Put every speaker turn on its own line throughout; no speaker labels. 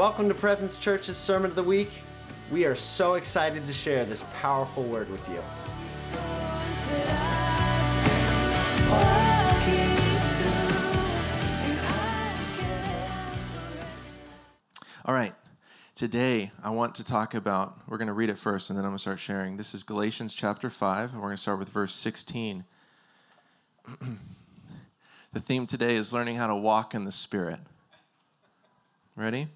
Welcome to Presence Church's Sermon of the Week. We are so excited to share this powerful word with you.
All right. Today, I want to talk about, we're going to read it first and then I'm going to start sharing. This is Galatians chapter 5, and we're going to start with verse 16. the theme today is learning how to walk in the Spirit. Ready?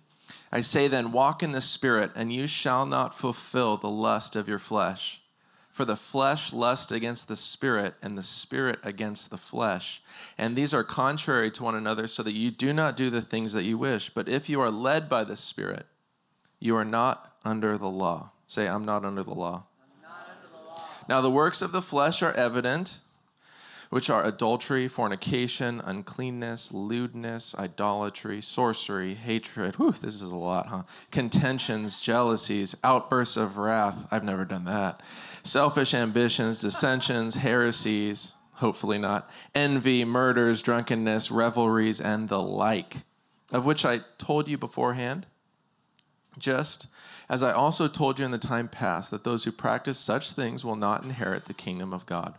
I say then, walk in the Spirit, and you shall not fulfill the lust of your flesh. For the flesh lusts against the Spirit, and the Spirit against the flesh. And these are contrary to one another, so that you do not do the things that you wish. But if you are led by the Spirit, you are not under the law. Say, I'm not under the law. Under the law. Now, the works of the flesh are evident which are adultery, fornication, uncleanness, lewdness, idolatry, sorcery, hatred. Whew, this is a lot, huh? Contentions, jealousies, outbursts of wrath. I've never done that. Selfish ambitions, dissensions, heresies. Hopefully not. Envy, murders, drunkenness, revelries, and the like, of which I told you beforehand. Just as I also told you in the time past, that those who practice such things will not inherit the kingdom of God.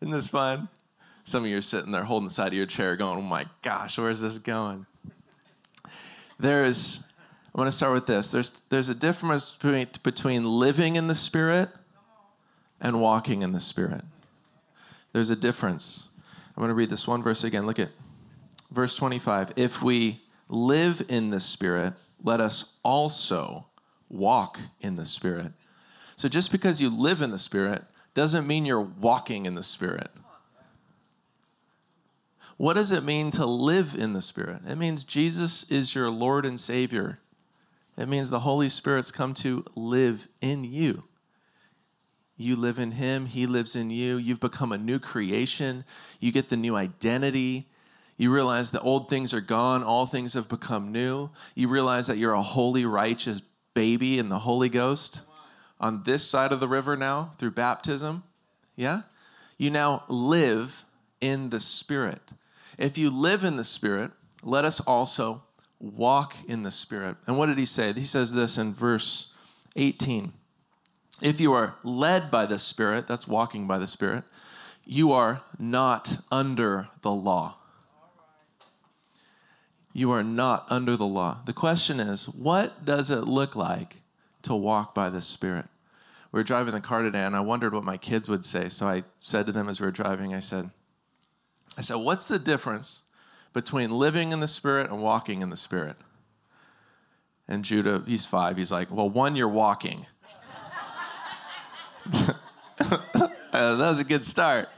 Isn't this fun? Some of you are sitting there holding the side of your chair going, oh my gosh, where's this going? There is, I want to start with this. There's, there's a difference between, between living in the Spirit and walking in the Spirit. There's a difference. I'm going to read this one verse again. Look at verse 25. If we live in the Spirit, let us also walk in the Spirit. So just because you live in the Spirit doesn't mean you're walking in the Spirit. What does it mean to live in the Spirit? It means Jesus is your Lord and Savior. It means the Holy Spirit's come to live in you. You live in Him, He lives in you. You've become a new creation. You get the new identity. You realize the old things are gone, all things have become new. You realize that you're a holy, righteous baby in the Holy Ghost on this side of the river now through baptism. Yeah? You now live in the Spirit. If you live in the Spirit, let us also walk in the Spirit. And what did he say? He says this in verse 18. If you are led by the Spirit, that's walking by the Spirit, you are not under the law. You are not under the law. The question is, what does it look like to walk by the Spirit. We were driving the car today, and I wondered what my kids would say. So I said to them as we were driving, I said, I said, what's the difference between living in the Spirit and walking in the Spirit? And Judah, he's five, he's like, well, one, you're walking. uh, that was a good start.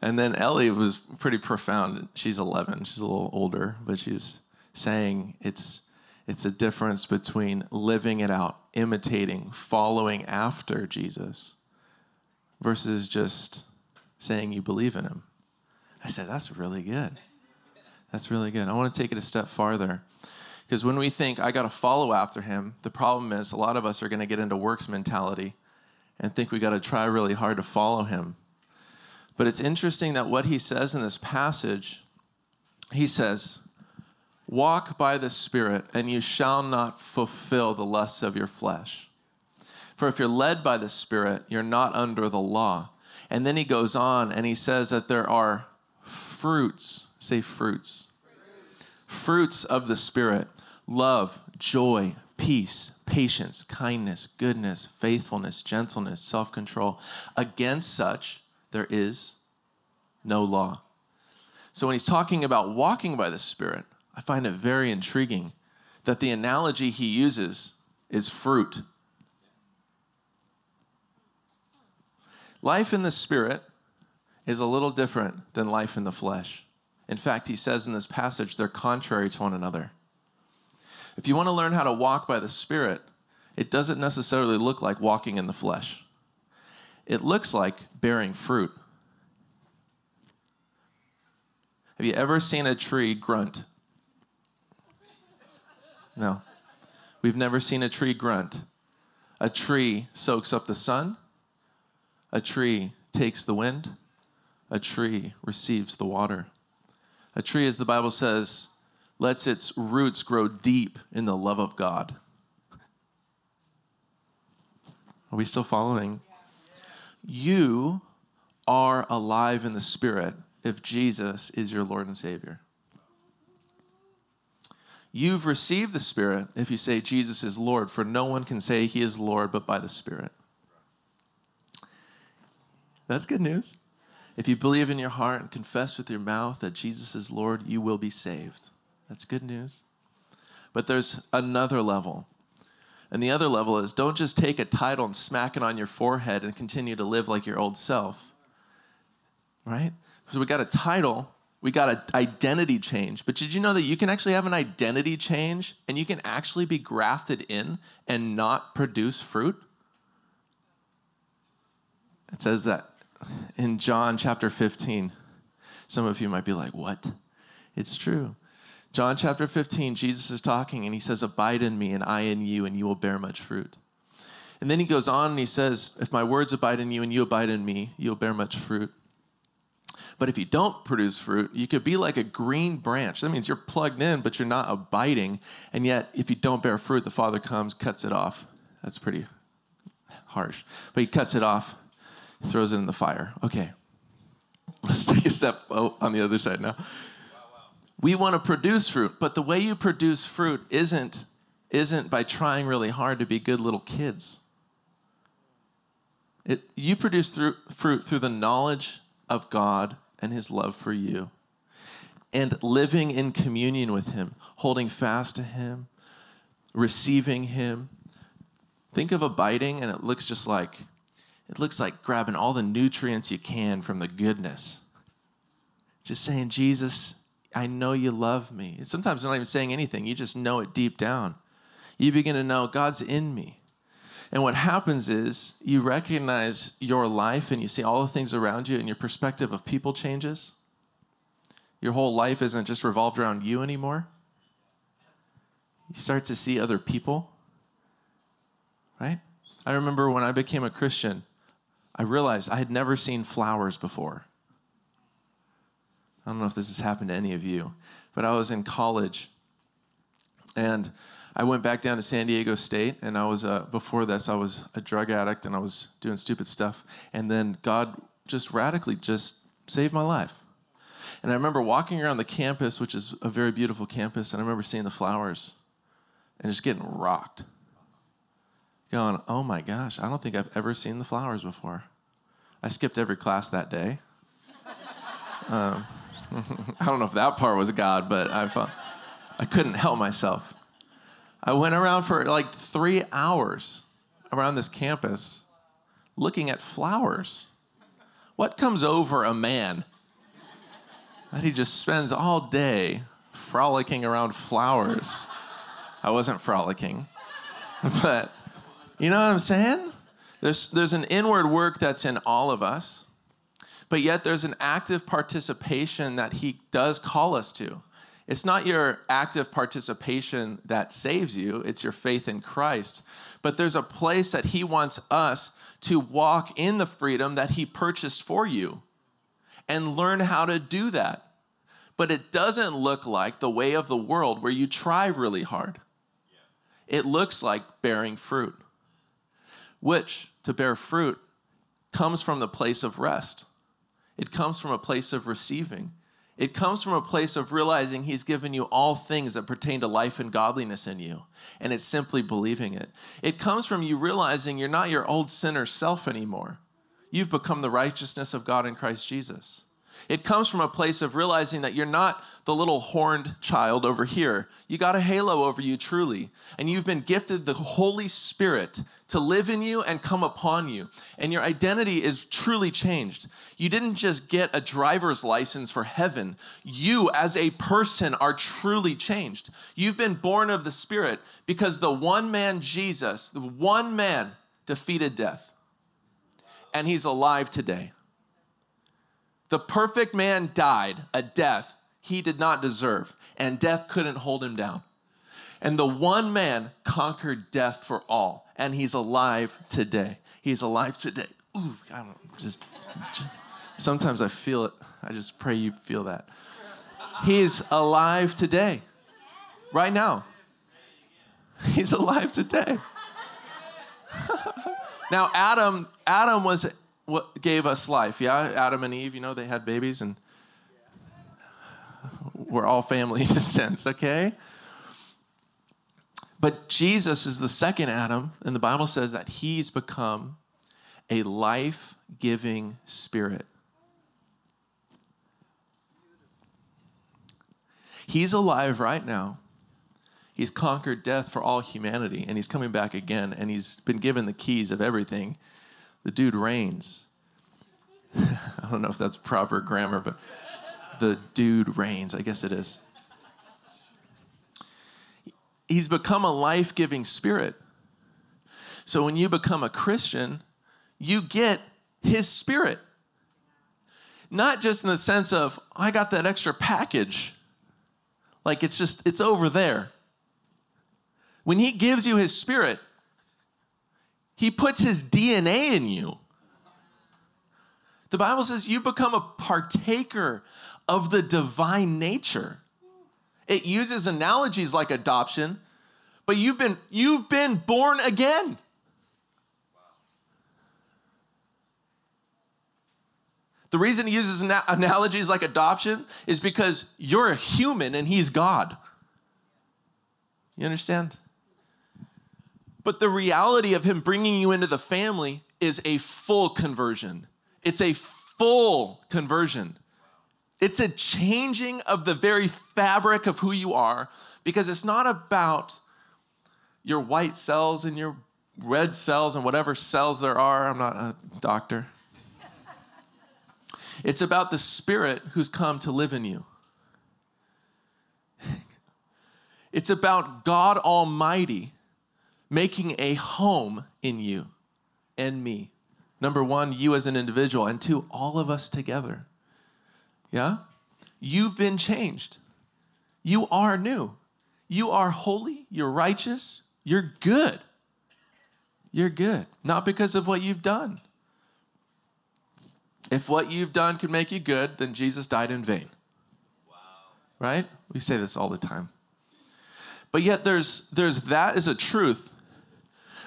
And then Ellie was pretty profound. She's 11, she's a little older, but she's saying it's it's a difference between living it out, imitating, following after Jesus, versus just saying you believe in him. I said, that's really good. That's really good. I want to take it a step farther. Because when we think, I got to follow after him, the problem is a lot of us are going to get into works mentality and think we got to try really hard to follow him. But it's interesting that what he says in this passage, he says, Walk by the Spirit, and you shall not fulfill the lusts of your flesh. For if you're led by the Spirit, you're not under the law. And then he goes on and he says that there are fruits, say fruits, fruits of the Spirit love, joy, peace, patience, kindness, goodness, faithfulness, gentleness, self control. Against such, there is no law. So when he's talking about walking by the Spirit, I find it very intriguing that the analogy he uses is fruit. Life in the Spirit is a little different than life in the flesh. In fact, he says in this passage, they're contrary to one another. If you want to learn how to walk by the Spirit, it doesn't necessarily look like walking in the flesh. It looks like bearing fruit. Have you ever seen a tree grunt? No. We've never seen a tree grunt. A tree soaks up the sun. A tree takes the wind. A tree receives the water. A tree, as the Bible says, lets its roots grow deep in the love of God. Are we still following? You are alive in the Spirit if Jesus is your Lord and Savior. You've received the Spirit if you say Jesus is Lord, for no one can say he is Lord but by the Spirit. That's good news. If you believe in your heart and confess with your mouth that Jesus is Lord, you will be saved. That's good news. But there's another level. And the other level is don't just take a title and smack it on your forehead and continue to live like your old self. Right? So we got a title, we got an identity change. But did you know that you can actually have an identity change and you can actually be grafted in and not produce fruit? It says that in John chapter 15. Some of you might be like, what? It's true. John chapter 15, Jesus is talking and he says, Abide in me and I in you, and you will bear much fruit. And then he goes on and he says, If my words abide in you and you abide in me, you'll bear much fruit. But if you don't produce fruit, you could be like a green branch. That means you're plugged in, but you're not abiding. And yet, if you don't bear fruit, the Father comes, cuts it off. That's pretty harsh. But he cuts it off, throws it in the fire. Okay, let's take a step on the other side now. We want to produce fruit, but the way you produce fruit isn't, isn't by trying really hard to be good little kids. It, you produce through, fruit through the knowledge of God and his love for you, and living in communion with him, holding fast to him, receiving him. Think of abiding, and it looks just like it looks like grabbing all the nutrients you can from the goodness. Just saying, Jesus, I know you love me. sometimes not even saying anything, you just know it deep down. You begin to know God's in me. And what happens is you recognize your life and you see all the things around you, and your perspective of people changes. Your whole life isn't just revolved around you anymore. You start to see other people, right? I remember when I became a Christian, I realized I had never seen flowers before. I don't know if this has happened to any of you, but I was in college and I went back down to San Diego State, and I was uh, before this I was a drug addict and I was doing stupid stuff, and then God just radically just saved my life. And I remember walking around the campus, which is a very beautiful campus, and I remember seeing the flowers and just getting rocked. Going, oh my gosh, I don't think I've ever seen the flowers before. I skipped every class that day. Um, I don't know if that part was God, but I I couldn't help myself. I went around for like three hours around this campus looking at flowers. What comes over a man that he just spends all day frolicking around flowers? I wasn't frolicking, but you know what I'm saying? There's, there's an inward work that's in all of us, but yet there's an active participation that he does call us to. It's not your active participation that saves you, it's your faith in Christ. But there's a place that He wants us to walk in the freedom that He purchased for you and learn how to do that. But it doesn't look like the way of the world where you try really hard. It looks like bearing fruit, which to bear fruit comes from the place of rest. It comes from a place of receiving. It comes from a place of realizing He's given you all things that pertain to life and godliness in you, and it's simply believing it. It comes from you realizing you're not your old sinner self anymore. You've become the righteousness of God in Christ Jesus. It comes from a place of realizing that you're not the little horned child over here. You got a halo over you truly, and you've been gifted the Holy Spirit to live in you and come upon you. And your identity is truly changed. You didn't just get a driver's license for heaven, you as a person are truly changed. You've been born of the Spirit because the one man, Jesus, the one man defeated death. And he's alive today. The perfect man died a death he did not deserve, and death couldn't hold him down. And the one man conquered death for all, and he's alive today. He's alive today. Ooh, I don't just, sometimes I feel it. I just pray you feel that. He's alive today. Right now. He's alive today. now Adam Adam was what gave us life. Yeah, Adam and Eve, you know, they had babies and we're all family in a sense, okay? But Jesus is the second Adam, and the Bible says that he's become a life giving spirit. He's alive right now. He's conquered death for all humanity, and he's coming back again, and he's been given the keys of everything. The dude reigns. I don't know if that's proper grammar, but the dude reigns. I guess it is. He's become a life giving spirit. So when you become a Christian, you get his spirit. Not just in the sense of, I got that extra package. Like it's just, it's over there. When he gives you his spirit, he puts his DNA in you. The Bible says you become a partaker of the divine nature. It uses analogies like adoption, but you've been, you've been born again. The reason he uses analogies like adoption is because you're a human and he's God. You understand? But the reality of him bringing you into the family is a full conversion. It's a full conversion. It's a changing of the very fabric of who you are because it's not about your white cells and your red cells and whatever cells there are. I'm not a doctor. It's about the Spirit who's come to live in you. It's about God Almighty making a home in you and me. Number one, you as an individual, and two, all of us together. Yeah? You've been changed. You are new. You are holy. You're righteous. You're good. You're good. Not because of what you've done. If what you've done can make you good, then Jesus died in vain. Wow. Right? We say this all the time. But yet there's there's that is a truth.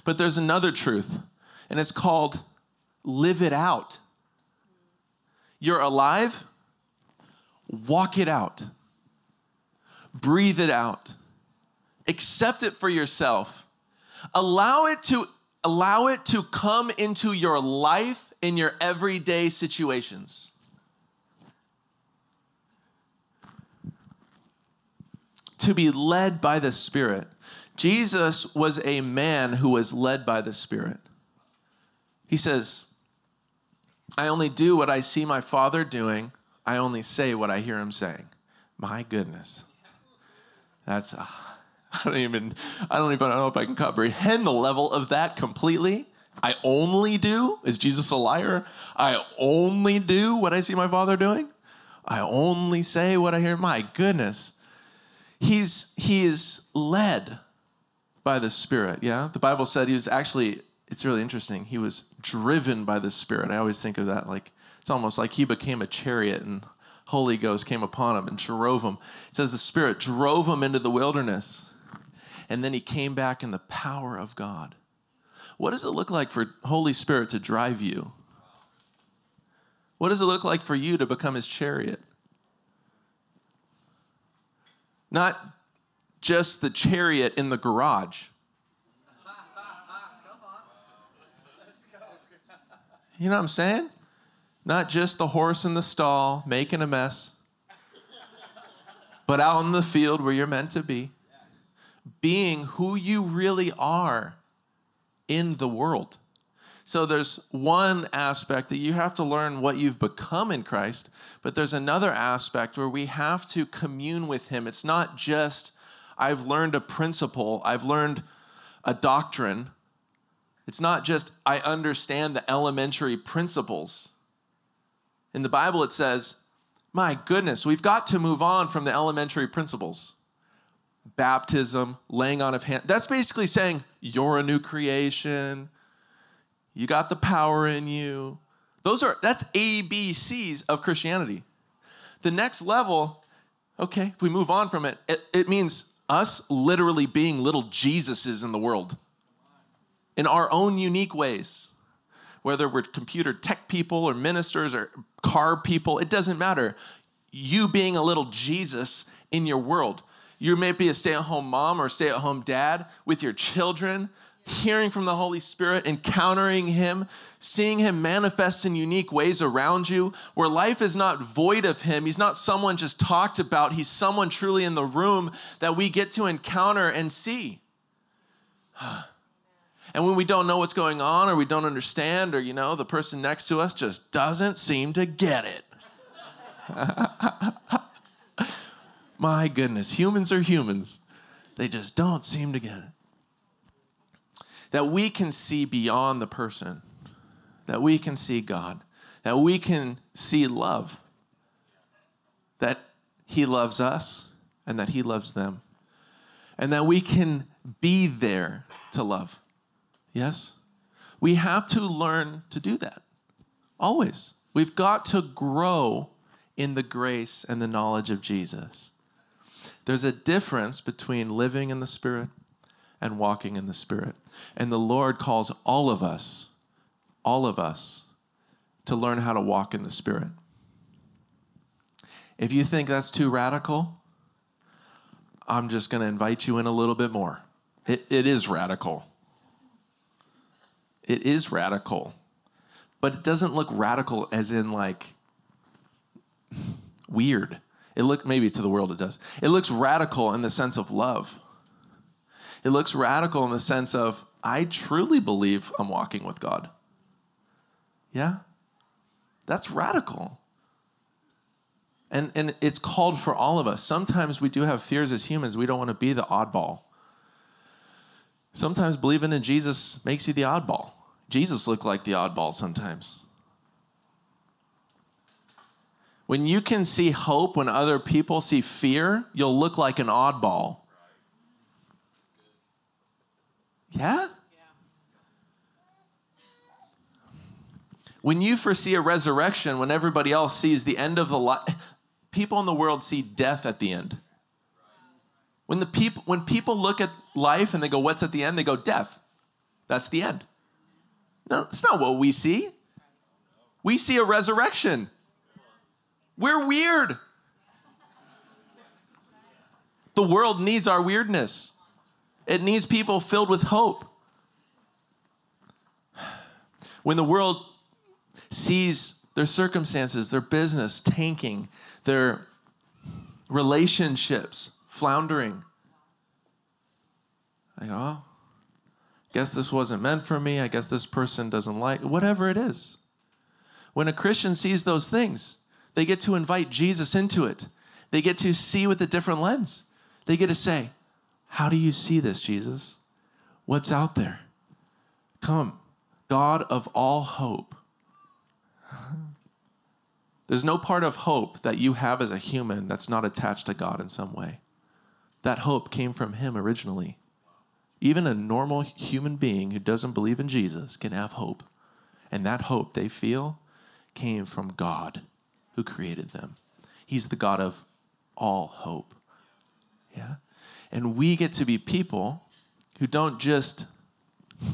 But there's another truth, and it's called live it out. You're alive, walk it out, breathe it out, accept it for yourself, allow it to allow it to come into your life in your everyday situations. To be led by the Spirit. Jesus was a man who was led by the Spirit. He says, I only do what I see my Father doing, I only say what I hear him saying. My goodness. That's, uh, I don't even, I don't even know if I can comprehend the level of that completely. I only do? Is Jesus a liar? I only do what I see my Father doing? I only say what I hear. My goodness. He's, he is led by the Spirit, yeah? The Bible said he was actually, it's really interesting, he was driven by the Spirit. I always think of that like it's almost like he became a chariot and Holy Ghost came upon him and drove him. It says the Spirit drove him into the wilderness. And then he came back in the power of God. What does it look like for Holy Spirit to drive you? What does it look like for you to become his chariot? Not just the chariot in the garage. You know what I'm saying? Not just the horse in the stall making a mess, but out in the field where you're meant to be, being who you really are in the world. So there's one aspect that you have to learn what you've become in Christ, but there's another aspect where we have to commune with Him. It's not just, I've learned a principle, I've learned a doctrine. It's not just, I understand the elementary principles. In the Bible, it says, my goodness, we've got to move on from the elementary principles. Baptism, laying on of hands. That's basically saying, you're a new creation you got the power in you. Those are that's ABCs of Christianity. The next level, okay, if we move on from it, it, it means us literally being little Jesuses in the world in our own unique ways. Whether we're computer tech people or ministers or car people, it doesn't matter. You being a little Jesus in your world. You may be a stay at home mom or stay at home dad with your children hearing from the Holy Spirit, encountering Him, seeing Him manifest in unique ways around you, where life is not void of Him. He's not someone just talked about, He's someone truly in the room that we get to encounter and see. And when we don't know what's going on or we don't understand, or, you know, the person next to us just doesn't seem to get it. My goodness, humans are humans. They just don't seem to get it that we can see beyond the person, that we can see God, that we can see love, that He loves us and that He loves them, and that we can be there to love. Yes? We have to learn to do that. Always. We've got to grow in the grace and the knowledge of Jesus. There's a difference between living in the Spirit and walking in the Spirit. And the Lord calls all of us, all of us, to learn how to walk in the Spirit. If you think that's too radical, I'm just going to invite you in a little bit more. It, it is radical. It is radical. But it doesn't look radical as in like weird. It look maybe to the world it does. It looks radical in the sense of love. It looks radical in the sense of, I truly believe I'm walking with God. Yeah? That's radical. And, and it's called for all of us. Sometimes we do have fears as humans. We don't want to be the oddball. Sometimes believing in Jesus makes you the oddball. Jesus looked like the oddball sometimes. When you can see hope when other people see fear, you'll look like an oddball. Yeah? When you foresee a resurrection, when everybody else sees the end of the life, people in the world see death at the end. When, the people, when people look at life and they go, What's at the end? They go, Death. That's the end. No, that's not what we see. We see a resurrection. We're weird. The world needs our weirdness. It needs people filled with hope. When the world sees their circumstances, their business tanking, their relationships floundering, I go, oh, guess this wasn't meant for me. I guess this person doesn't like whatever it is. When a Christian sees those things, they get to invite Jesus into it. They get to see with a different lens. They get to say, how do you see this, Jesus? What's out there? Come, God of all hope. There's no part of hope that you have as a human that's not attached to God in some way. That hope came from Him originally. Even a normal human being who doesn't believe in Jesus can have hope. And that hope they feel came from God who created them. He's the God of all hope. Yeah? And we get to be people who don't just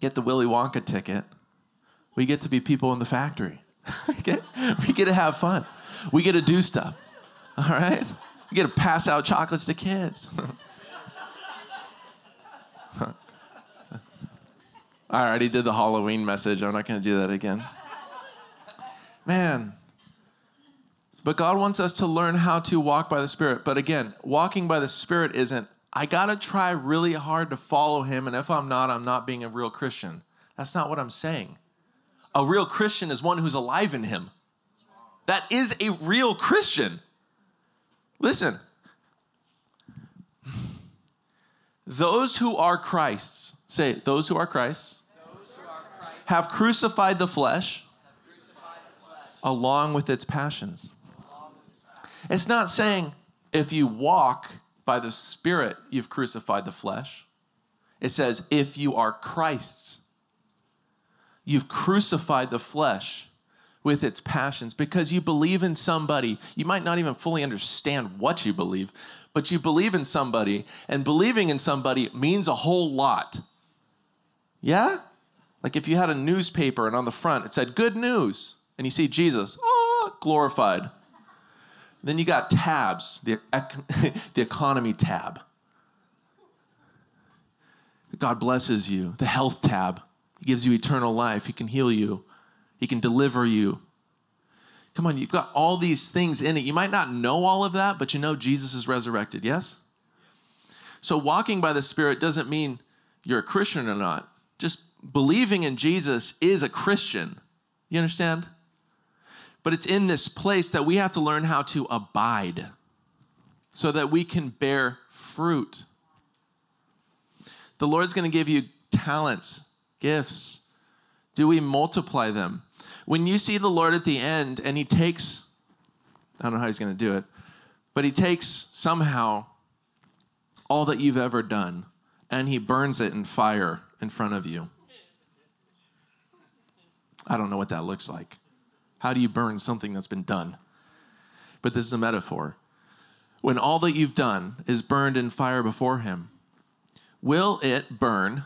get the Willy Wonka ticket. We get to be people in the factory. we, get, to have fun. We get to do stuff. All right? We get to pass out chocolates to kids. I already did the Halloween message. I'm not going to do that again. Man, but God wants us to learn how to walk by the Spirit. But again, walking by the Spirit isn't I gotta try really hard to follow him, and if I'm not, I'm not being a real Christian. That's not what I'm saying. A real Christian is one who's alive in him. That is a real Christian. Listen, those who are Christ's, say, those who are Christ's, have crucified the flesh along with its passions. It's not saying if you walk by the Spirit, you've crucified the flesh. It says if you are Christ's, you've crucified the flesh with its passions because you believe in somebody. You might not even fully understand what you believe, but you believe in somebody, and believing in somebody means a whole lot. Yeah? Like if you had a newspaper and on the front it said good news, and you see Jesus, oh, glorified. Then you got tabs, the, the economy tab. God blesses you, the health tab. He gives you eternal life. He can heal you, He can deliver you. Come on, you've got all these things in it. You might not know all of that, but you know Jesus is resurrected, yes? So walking by the Spirit doesn't mean you're a Christian or not. Just believing in Jesus is a Christian. You understand? But it's in this place that we have to learn how to abide so that we can bear fruit. The Lord's going to give you talents, gifts. Do we multiply them? When you see the Lord at the end and he takes, I don't know how he's going to do it, but he takes somehow all that you've ever done and he burns it in fire in front of you. I don't know what that looks like. How do you burn something that's been done? But this is a metaphor. When all that you've done is burned in fire before him, will it burn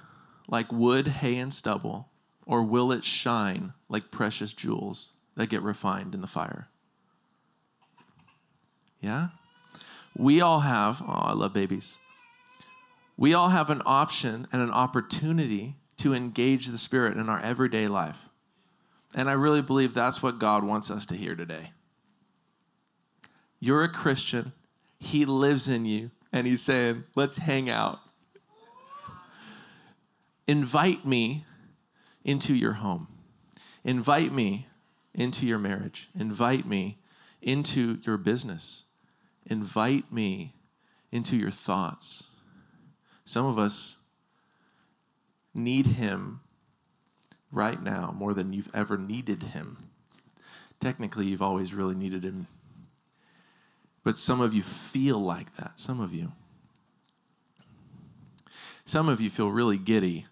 like wood, hay, and stubble, or will it shine like precious jewels that get refined in the fire? Yeah? We all have, oh, I love babies. We all have an option and an opportunity to engage the Spirit in our everyday life. And I really believe that's what God wants us to hear today. You're a Christian, He lives in you, and He's saying, let's hang out. Invite me into your home. Invite me into your marriage. Invite me into your business. Invite me into your thoughts. Some of us need Him right now more than you've ever needed Him. Technically, you've always really needed Him. But some of you feel like that. Some of you. Some of you feel really giddy.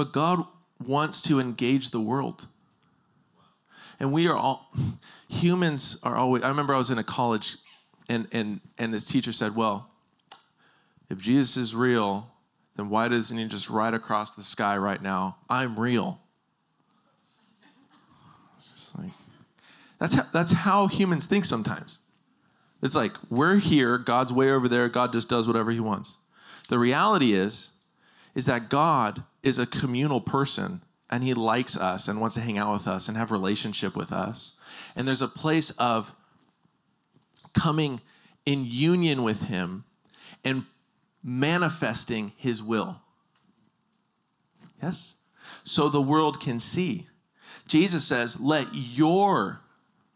But God wants to engage the world. And we are all, humans are always, I remember I was in a college and, and, and this teacher said, Well, if Jesus is real, then why doesn't he just ride across the sky right now? I'm real. Just like, that's how, that's how humans think sometimes. It's like we're here, God's way over there, God just does whatever he wants. The reality is is that God is a communal person and he likes us and wants to hang out with us and have relationship with us. And there's a place of coming in union with him and manifesting his will. Yes? So the world can see. Jesus says, "Let your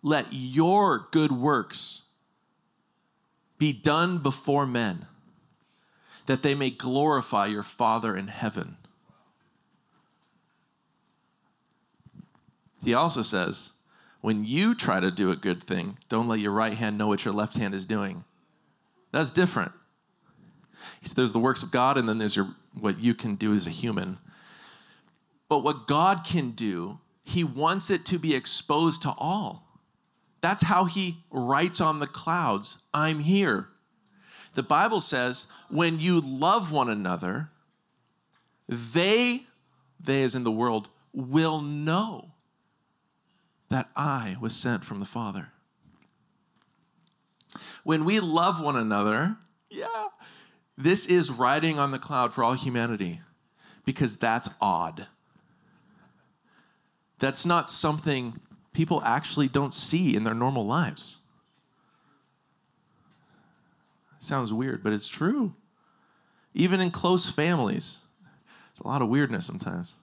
let your good works be done before men, that they may glorify your Father in heaven." He also says, when you try to do a good thing, don't let your right hand know what your left hand is doing. That's different. There's the works of God, and then there's your, what you can do as a human. But what God can do, He wants it to be exposed to all. That's how He writes on the clouds, I'm here. The Bible says, when you love one another, they, they as in the world, will know that I was sent from the Father. When we love one another, yeah, this is riding on the cloud for all humanity because that's odd. That's not something people actually don't see in their normal lives. Sounds weird, but it's true. Even in close families, there's a lot of weirdness sometimes.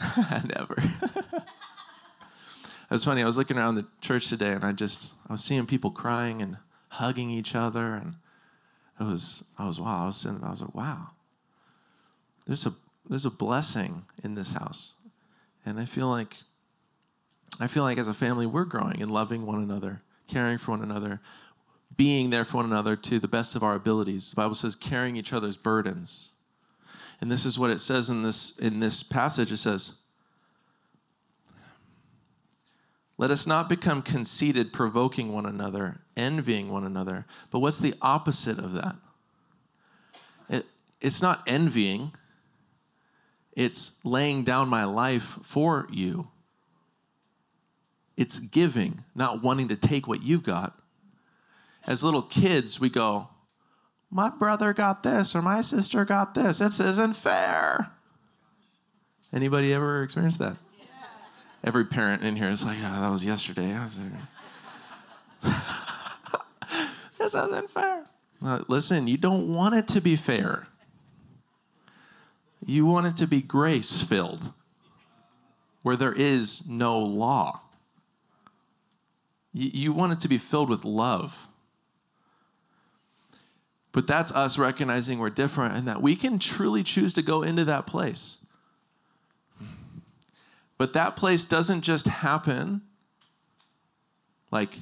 Never. It's funny. I was looking around the church today, and I just I was seeing people crying and hugging each other, and it was I was wow. I was sitting, I was like wow. There's a there's a blessing in this house, and I feel like I feel like as a family we're growing and loving one another, caring for one another, being there for one another to the best of our abilities. The Bible says carrying each other's burdens. And this is what it says in this in this passage. It says, Let us not become conceited, provoking one another, envying one another. But what's the opposite of that? It, it's not envying, it's laying down my life for you. It's giving, not wanting to take what you've got. As little kids, we go, My brother got this or my sister got this. This isn't fair. Anybody ever experienced that? Every parent in here is like, oh, that was yesterday. Was this isn't fair. listen, you don't want it to be fair. You want it to be grace filled, where there is no law. You want it to be filled with love. But that's us recognizing we're different and that we can truly choose to go into that place. But that place doesn't just happen like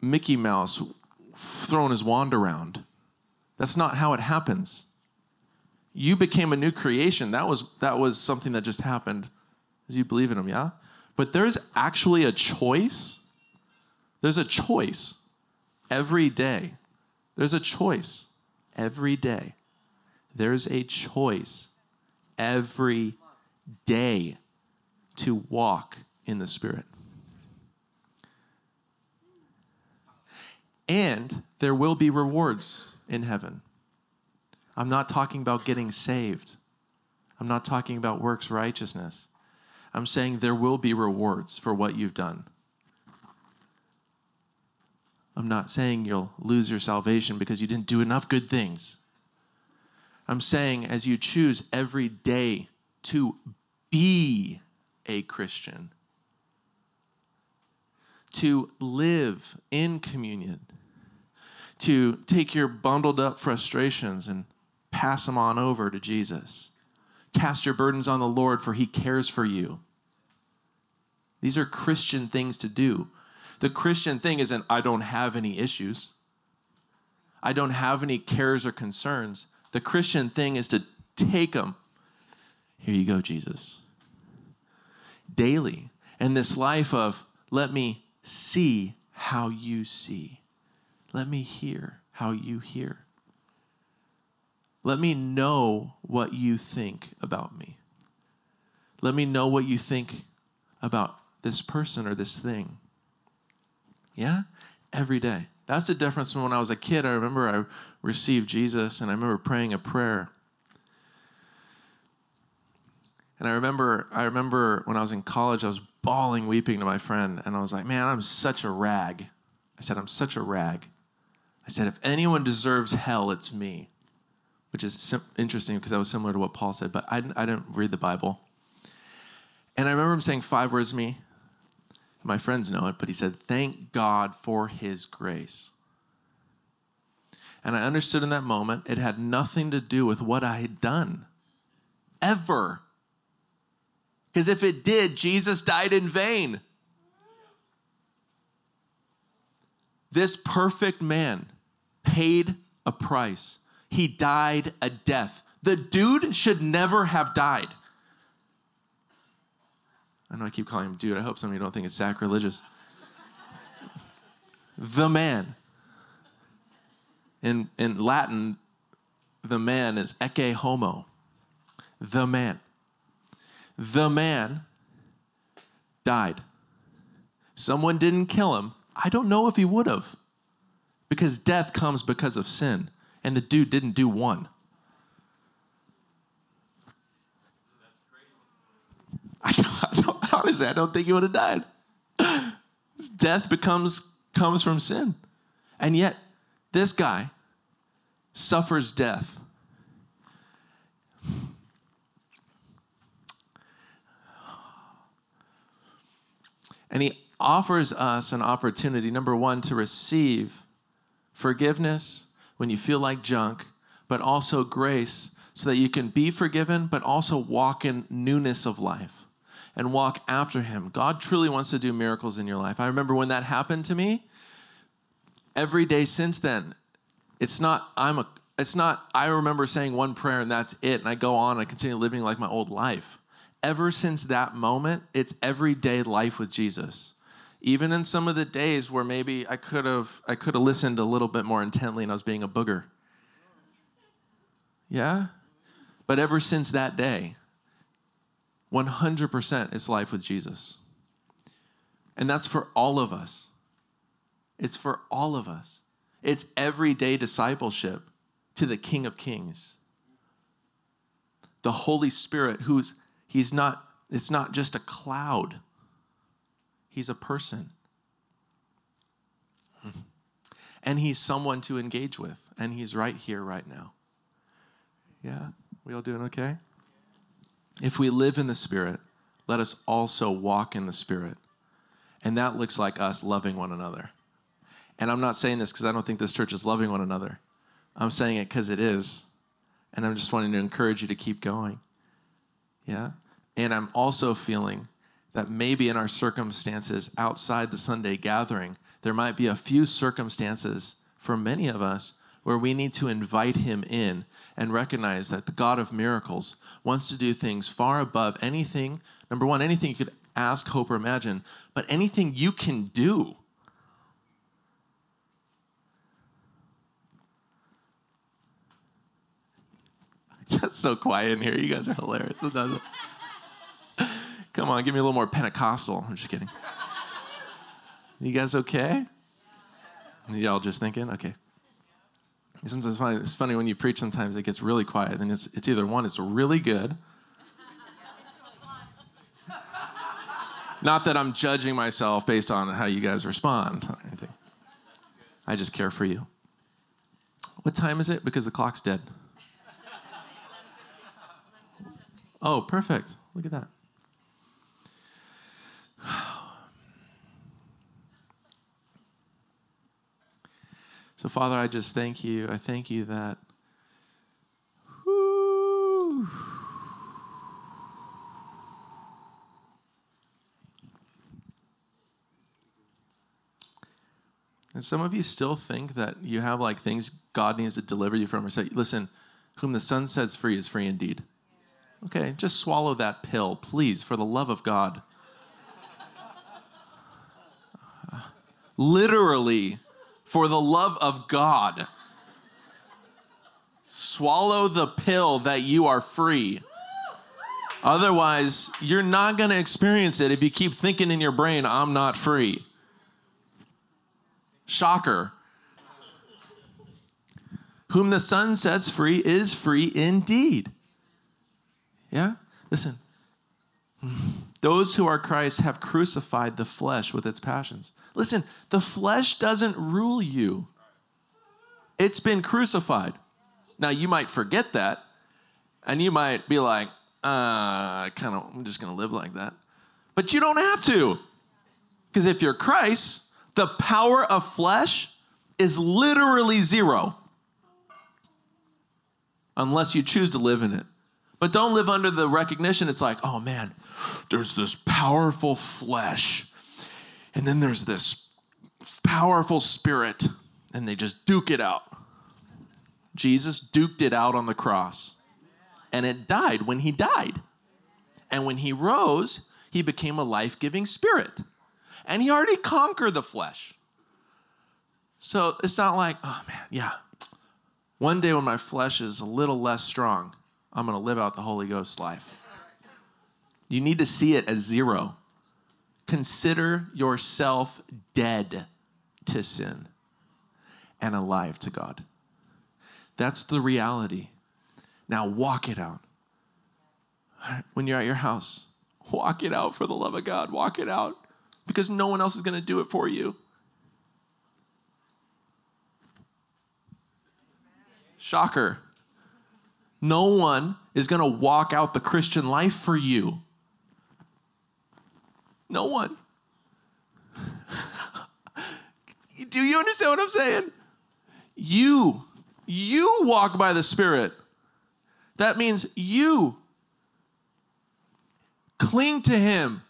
Mickey Mouse throwing his wand around. That's not how it happens. You became a new creation. That was that was something that just happened as you believe in him, yeah? But there's actually a choice. There's a choice every day. There's a choice every day. There's a choice every day to walk in the Spirit. And there will be rewards in heaven. I'm not talking about getting saved. I'm not talking about works righteousness. I'm saying there will be rewards for what you've done. I'm not saying you'll lose your salvation because you didn't do enough good things. I'm saying as you choose every day to be a Christian, to live in communion, to take your bundled up frustrations and pass them on over to Jesus. Cast your burdens on the Lord, for he cares for you. These are Christian things to do. The Christian thing isn't, I don't have any issues. I don't have any cares or concerns. The Christian thing is to take them here you go, Jesus. Daily. And this life of, let me see how you see. Let me hear how you hear. Let me know what you think about me. Let me know what you think about this person or this thing. Yeah? Every day. That's the difference from when I was a kid. I remember I received Jesus and I remember praying a prayer and I remember, I remember when I was in college, I was bawling, weeping to my friend, and I was like, "Man, I'm such a rag." I said, "I'm such a rag." I said, "If anyone deserves hell, it's me," which is sim- interesting because that was similar to what Paul said. But I, I didn't read the Bible, and I remember him saying five words to me. My friends know it, but he said, "Thank God for His grace." And I understood in that moment it had nothing to do with what I had done, ever. Because if it did, Jesus died in vain. This perfect man paid a price. He died a death. The dude should never have died. I know I keep calling him dude. I hope some of you don't think it's sacrilegious. the man. In, in Latin, the man is ecce homo. The man the man died. Someone didn't kill him. I don't know if he would have. Because death comes because of sin. And the dude didn't do one. I don't, I don't, honestly, I don't think he would have died. Death becomes comes from sin. And yet, this guy suffers death. And he offers us an opportunity, number one, to receive forgiveness when you feel like junk, but also grace so that you can be forgiven, but also walk in newness of life and walk after him. God truly wants to do miracles in your life. I remember when that happened to me, every day since then, it's not I'm a it's not I remember saying one prayer and that's it and I go on and I continue living like my old life. Ever since that moment, it's everyday life with Jesus. Even in some of the days where maybe I could have I could have listened a little bit more intently and I was being a booger. Yeah? But ever since that day, 100% is life with Jesus. And that's for all of us. It's for all of us. It's everyday discipleship to the King of Kings. The Holy Spirit, who's, he's not, it's not just a cloud, he's a person. And he's someone to engage with, and he's right here, right now. Yeah? We all doing okay? If we live in the Spirit, let us also walk in the Spirit. And that looks like us loving one another. And I'm not saying this because I don't think this church is loving one another. I'm saying it because it is. And I'm just wanting to encourage you to keep going. Yeah? And I'm also feeling that maybe in our circumstances outside the Sunday gathering, there might be a few circumstances for many of us where we need to invite him in and recognize that the God of miracles wants to do things far above anything, number one, anything you could ask, hope, or imagine, but anything you can do. That's so quiet in here. You guys are hilarious. Come on, give me a little more Pentecostal. I'm just kidding. You guys okay? Y'all just thinking? Okay. Sometimes it's funny, it's funny when you preach, sometimes it gets really quiet. And it's, it's either one, it's really good. Not that I'm judging myself based on how you guys respond or anything. I just care for you. What time is it? Because the clock's dead. Oh, perfect. Look at that. So, Father, I just thank you. I thank you that. Whoo, and some of you still think that you have like things God needs to deliver you from, or say, listen, whom the Son sets free is free indeed. Okay, just swallow that pill, please, for the love of God. Literally, for the love of God. Swallow the pill that you are free. Otherwise, you're not going to experience it if you keep thinking in your brain, I'm not free. Shocker. Whom the Son sets free is free indeed. Yeah? Listen. Those who are Christ have crucified the flesh with its passions. Listen, the flesh doesn't rule you, it's been crucified. Now, you might forget that, and you might be like, uh, kind of, I'm just going to live like that. But you don't have to. Because if you're Christ, the power of flesh is literally zero. Unless you choose to live in it. But don't live under the recognition it's like, oh man, there's this powerful flesh and then there's this powerful spirit, and they just duke it out. Jesus duked it out on the cross, and it died when he died. And when he rose, he became a life giving spirit. And he already conquered the flesh. So it's not like, oh man, yeah, one day when my flesh is a little less strong, I'm going to live out the Holy Ghost life. You need to see it as zero. Consider yourself dead to sin and alive to God. That's the reality. Now walk it out. When you're at your house, walk it out for the love of God. Walk it out because no one else is going to do it for you. Shocker. No one is going to walk out the Christian life for you. No one. Do you understand what I'm saying? You, you walk by the Spirit. That means you cling to Him,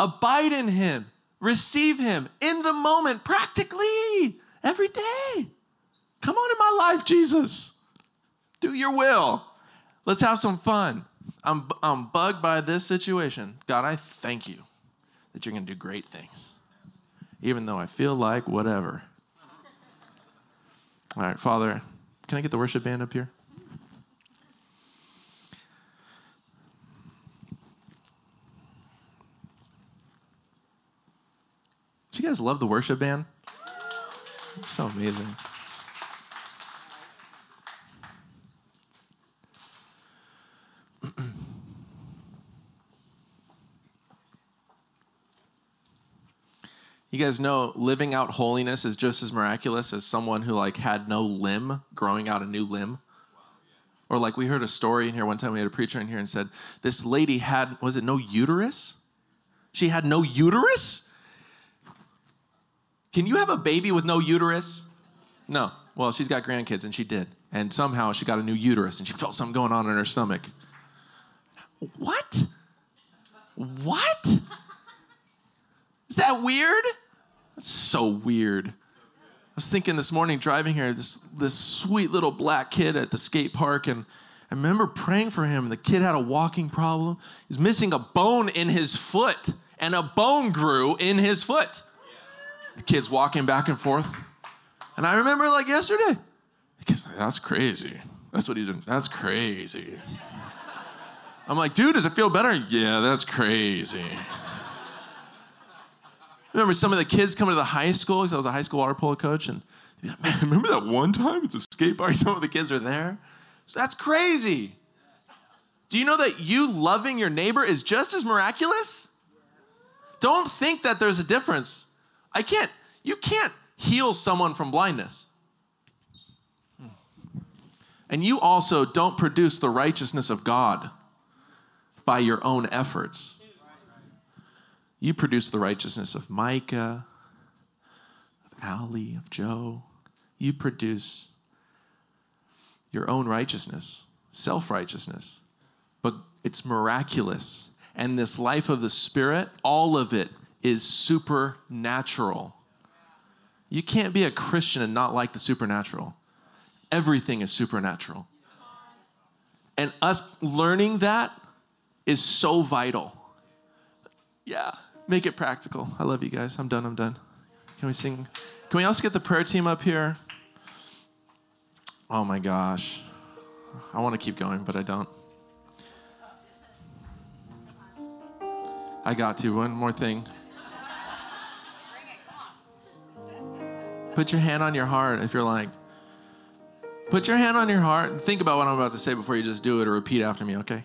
abide in Him, receive Him in the moment, practically every day. Come on in my life, Jesus. Do your will. Let's have some fun. I'm, I'm bugged by this situation. God, I thank you that you're going to do great things, even though I feel like whatever. All right, Father, can I get the worship band up here? Do you guys love the worship band? So amazing. You guys know living out holiness is just as miraculous as someone who like had no limb growing out a new limb. Or like we heard a story in here one time we had a preacher in here and said this lady had was it no uterus? She had no uterus? Can you have a baby with no uterus? No. Well, she's got grandkids and she did. And somehow she got a new uterus and she felt something going on in her stomach. What? What? Is that weird? That's so weird. I was thinking this morning driving here, this, this sweet little black kid at the skate park, and I remember praying for him. The kid had a walking problem. He's missing a bone in his foot, and a bone grew in his foot. The kid's walking back and forth. And I remember like yesterday, that's crazy. That's what he's doing. That's crazy. I'm like, dude, does it feel better? Yeah, that's crazy. Remember some of the kids coming to the high school because I was a high school water polo coach, and like, man, remember that one time at the skate park? Some of the kids are there. So that's crazy. Do you know that you loving your neighbor is just as miraculous? Don't think that there's a difference. I can't, you can't heal someone from blindness. And you also don't produce the righteousness of God by your own efforts. You produce the righteousness of Micah, of Ali, of Joe. You produce your own righteousness, self righteousness. But it's miraculous. And this life of the Spirit, all of it is supernatural. You can't be a Christian and not like the supernatural. Everything is supernatural. And us learning that is so vital. Yeah, make it practical. I love you guys. I'm done. I'm done. Can we sing? Can we also get the prayer team up here? Oh my gosh. I want to keep going, but I don't. I got to. One more thing. Put your hand on your heart if you're like, put your hand on your heart and think about what I'm about to say before you just do it or repeat after me, okay?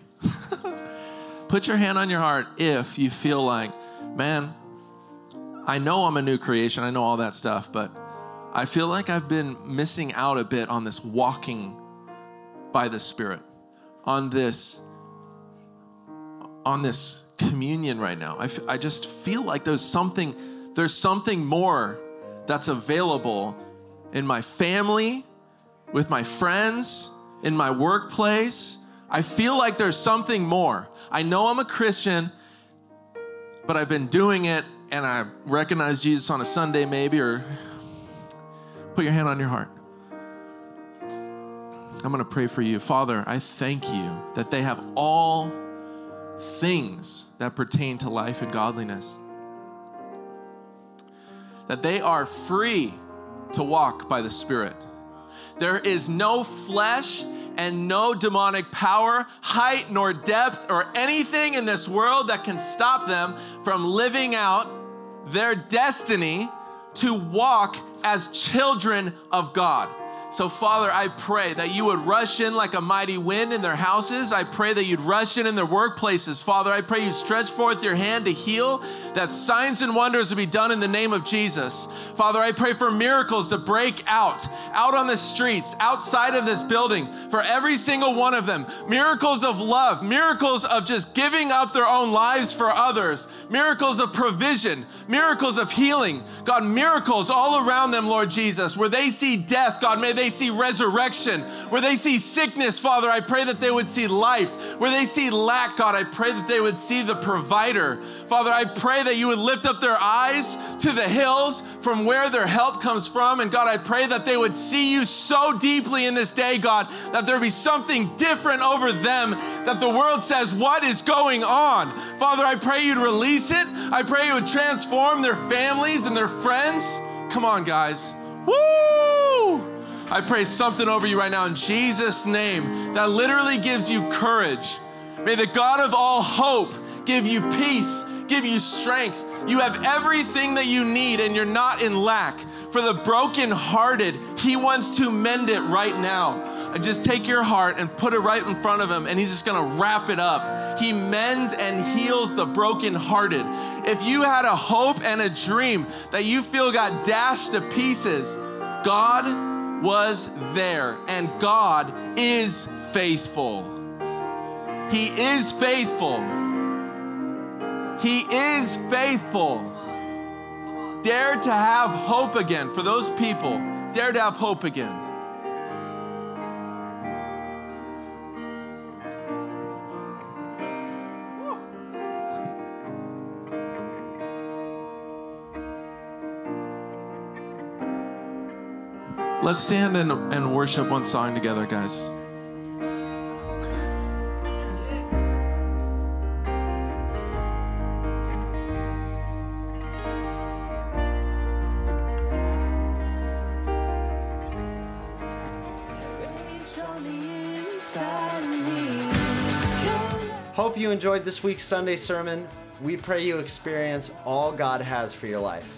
put your hand on your heart if you feel like, man, I know I'm a new creation, I know all that stuff, but I feel like I've been missing out a bit on this walking by the Spirit, on this, on this communion right now. I, f- I just feel like there's something, there's something more that's available in my family, with my friends, in my workplace. I feel like there's something more. I know I'm a Christian, but I've been doing it and I recognize Jesus on a Sunday maybe, or put your hand on your heart. I'm going to pray for you. Father, I thank you that they have all things that pertain to life and godliness. That they are free to walk by the Spirit. There is no flesh and no demonic power, height, nor depth, or anything in this world that can stop them from living out their destiny to walk as children of God. So, Father, I pray that you would rush in like a mighty wind in their houses. I pray that you'd rush in in their workplaces. Father, I pray you'd stretch forth your hand to heal, that signs and wonders would be done in the name of Jesus. Father, I pray for miracles to break out, out on the streets, outside of this building, for every single one of them. Miracles of love, miracles of just giving up their own lives for others, miracles of provision, miracles of healing. God, miracles all around them, Lord Jesus, where they see death, God, may they see resurrection. Where they see sickness, Father, I pray that they would see life. Where they see lack, God, I pray that they would see the provider. Father, I pray that you would lift up their eyes to the hills from where their help comes from. And God, I pray that they would see you so deeply in this day, God, that there be something different over them that the world says, What is going on? Father, I pray you'd release it. I pray you would transform their families and their friends. Come on, guys. Woo! I pray something over you right now in Jesus' name that literally gives you courage. May the God of all hope give you peace, give you strength. You have everything that you need and you're not in lack. For the brokenhearted, He wants to mend it right now. Just take your heart and put it right in front of Him, and He's just gonna wrap it up. He mends and heals the brokenhearted. If you had a hope and a dream that you feel got dashed to pieces, God was there, and God is faithful. He is faithful. He is faithful. Dare to have hope again for those people. Dare to have hope again. Let's stand and, and worship one song together, guys.
Hope you enjoyed this week's Sunday sermon. We pray you experience all God has for your life.